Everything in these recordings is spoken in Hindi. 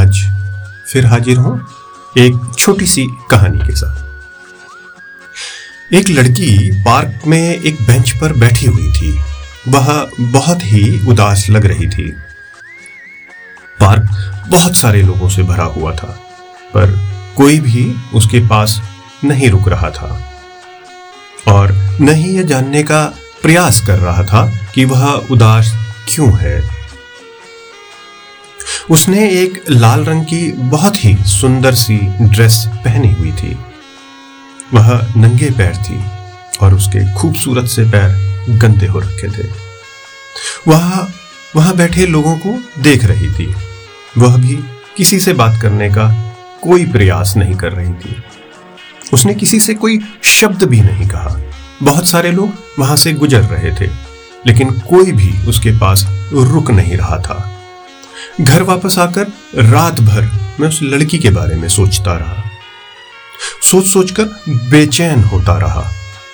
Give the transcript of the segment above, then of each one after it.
आज फिर हाजिर हूँ एक छोटी सी कहानी के साथ। एक लड़की पार्क में एक बेंच पर बैठी हुई थी। वह बहुत ही उदास लग रही थी। पार्क बहुत सारे लोगों से भरा हुआ था, पर कोई भी उसके पास नहीं रुक रहा था। और न ही यह जानने का प्रयास कर रहा था कि वह उदास क्यों है। उसने एक लाल रंग की बहुत ही सुंदर सी ड्रेस पहनी हुई थी। वह नंगे पैर थी और उसके खूबसूरत से पैर गंदे हो रखे थे। वह, वहाँ बैठे लोगों को देख रही थी। वह भी किसी से बात करने का कोई प्रयास नहीं कर रही थी। उसने किसी से कोई शब्द भी नहीं कहा। बहुत सारे लोग वहाँ से गुजर रहे थे, लेकिन कोई भी उसके पास रुक नहीं रहा था। घर वापस आकर रात भर मैं उस लड़की के बारे में सोचता रहा। सोच सोचकर बेचैन होता रहा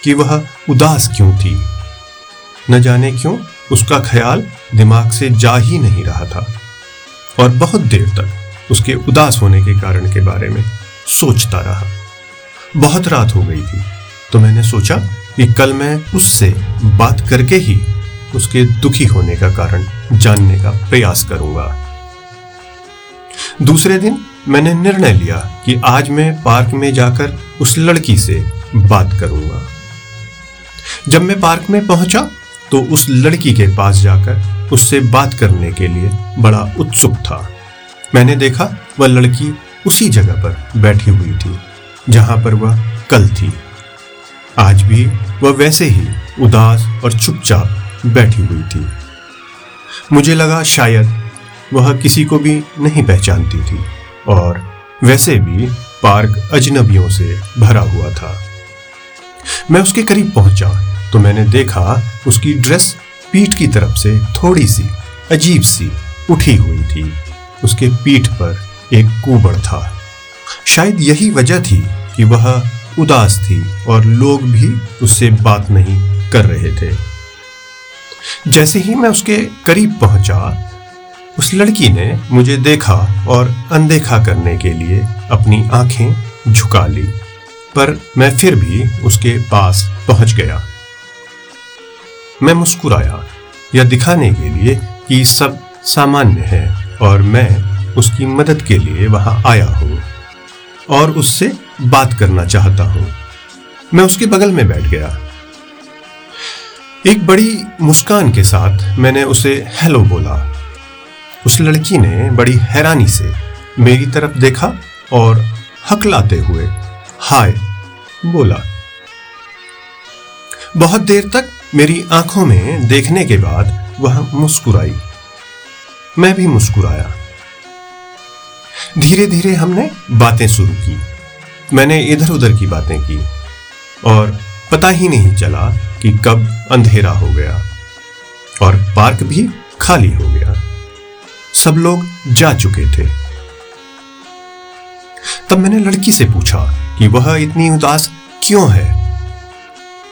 कि वह उदास क्यों थी। न जाने क्यों उसका ख्याल दिमाग से जा ही नहीं रहा था और बहुत देर तक उसके उदास होने के कारण के बारे में सोचता रहा। बहुत रात हो गई थी तो मैंने सोचा कि कल मैं उससे बात करके ही उसके दुखी होने का कारण जानने का प्रयास करूँगा। दूसरे दिन मैंने निर्णय लिया कि आज मैं पार्क में जाकर उस लड़की से बात करूँगा। जब मैं पार्क में पहुँचा तो उस लड़की के पास जाकर उससे बात करने के लिए बड़ा उत्सुक था। मैंने देखा वह लड़की उसी जगह पर बैठी हुई थी, जहाँ पर वह कल थी। आज भी वह वैसे ही उदास और चुपचाप बैठी हुई थी। मुझे लगा शायद वह किसी को भी नहीं पहचानती थी। और वैसे भी पार्क अजनबियों से भरा हुआ था। मैं उसके करीब पहुँचा तो मैंने देखा उसकी ड्रेस पीठ की तरफ़ से थोड़ी सी अजीब सी उठी हुई थी। उसके पीठ पर एक कुबड़ था। शायद यही वजह थी कि वह उदास थी और लोग भी उससे बात नहीं कर रहे थे। जैसे ही मैं उसके करीब पहुँचा उस लड़की ने मुझे देखा और अनदेखा करने के लिए अपनी आँखें झुका ली, पर मैं फिर भी उसके पास पहुँच गया। मैं मुस्कुराया, यह दिखाने के लिए कि सब सामान्य है और मैं उसकी मदद के लिए वहाँ आया हूँ और उससे बात करना चाहता हूँ। मैं उसके बगल में बैठ गया। एक बड़ी मुस्कान के साथ मैंने उसे हेलो बोला। उस लड़की ने बड़ी हैरानी से मेरी तरफ़ देखा और हकलाते हुए, हाय, बोला। बहुत देर तक मेरी आँखों में देखने के बाद वह मुस्कुराई। मैं भी मुस्कुराया। धीरे धीरे हमने बातें शुरू की। मैंने इधर उधर की बातें की और पता ही नहीं चला कि कब अंधेरा हो गया और पार्क भी खाली हो गया। सब लोग जा चुके थे। तब मैंने लड़की से पूछा कि वह इतनी उदास क्यों है?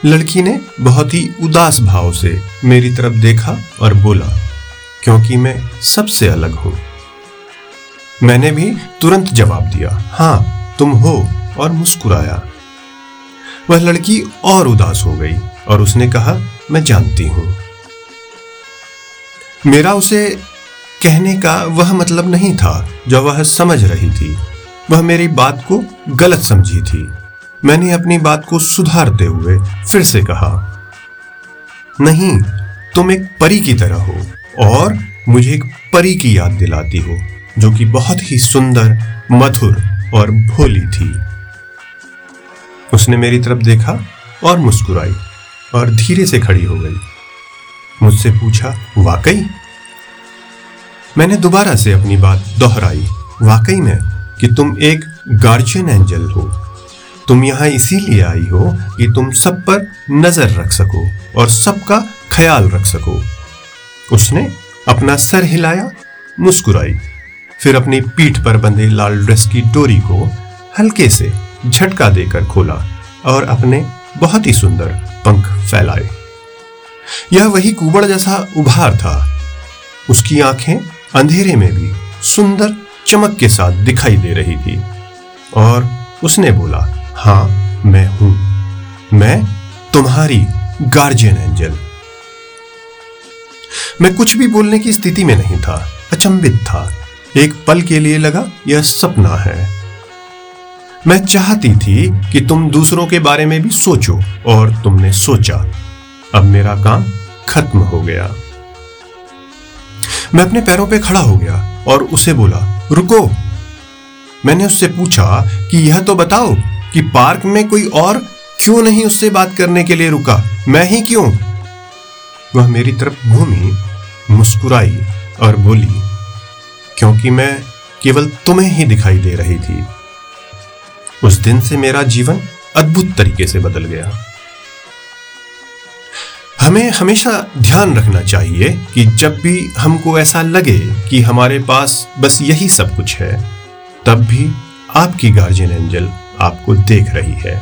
लड़की ने बहुत ही उदास भाव से मेरी तरफ़ देखा और बोला, क्योंकि मैं सबसे अलग हूँ। मैंने भी तुरंत जवाब दिया, हाँ, तुम हो। और मुस्कुराया। वह लड़की और उदास हो गई और उसने कहा, मैं जानती हूँ। मेरा उसे कहने का वह मतलब नहीं था जो वह समझ रही थी। वह मेरी बात को गलत समझी थी। मैंने अपनी बात को सुधारते हुए फिर से कहा, नहीं, तुम एक परी की तरह हो और मुझे एक परी की याद दिलाती हो, जो कि बहुत ही सुंदर, मधुर और भोली थी। उसने मेरी तरफ़ देखा और मुस्कुराई और धीरे से खड़ी हो गई। मुझसे पूछा, वाकई? मैंने दोबारा से अपनी बात दोहराई। वाकई में कि तुम एक गार्जियन एंजल हो। तुम यहाँ इसीलिए आई हो कि तुम सब पर नज़र रख सको और सबका ख्याल रख सको। उसने अपना सर हिलाया, मुस्कुराई। फिर अपनी पीठ पर बंधे लाल ड्रेस की डोरी को हल्के से झटका देकर खोला और अपने बहुत ही सुंदर पंख फैलाए। यह वही कुबड़ जैसा उभार था। उसकी आँखें अंधेरे में भी सुंदर चमक के साथ दिखाई दे रही थी। और उसने बोला, हाँ, मैं हूँ। मैं तुम्हारी गार्जियन एंजल मैं कुछ भी बोलने की स्थिति में नहीं था, अचंभित था। एक पल के लिए लगा, यह सपना है। मैं चाहती थी कि तुम दूसरों के बारे में भी सोचो, और तुमने सोचा। अब मेरा काम खत्म हो गया। मैं अपने पैरों पे खड़ा हो गया और उसे बोला, रुको। मैंने उससे पूछा कि यह तो बताओ कि पार्क में कोई और क्यों नहीं उससे बात करने के लिए रुका? मैं ही क्यों? वह मेरी तरफ़ घूमी, मुस्कुराई और बोली, क्योंकि मैं केवल तुम्हें ही दिखाई दे रही थी। उस दिन से मेरा जीवन अद्भुत तरीके से बदल गया। हमें हमेशा ध्यान रखना चाहिए कि जब भी हमको ऐसा लगे कि हमारे पास बस यही सब कुछ है, तब भी आपकी गार्जियन एंजल आपको देख रही है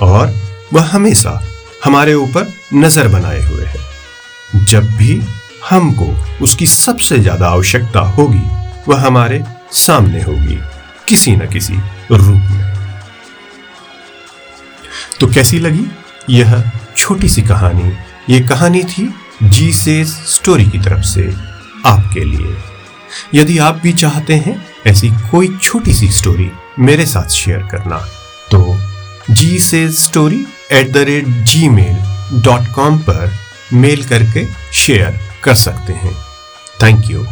और वह हमेशा हमारे ऊपर नज़र बनाए हुए है। जब भी हमको उसकी सबसे ज़्यादा आवश्यकता होगी, वह हमारे सामने होगी, किसी न किसी रूप में। तो कैसी लगी यह छोटी सी कहानी? ये कहानी थी जी से स्टोरी की तरफ़ से आपके लिए। यदि आप भी चाहते हैं ऐसी कोई छोटी सी स्टोरी मेरे साथ शेयर करना तो जी से story at the rate gmail dot com पर मेल करके शेयर कर सकते हैं। Thank you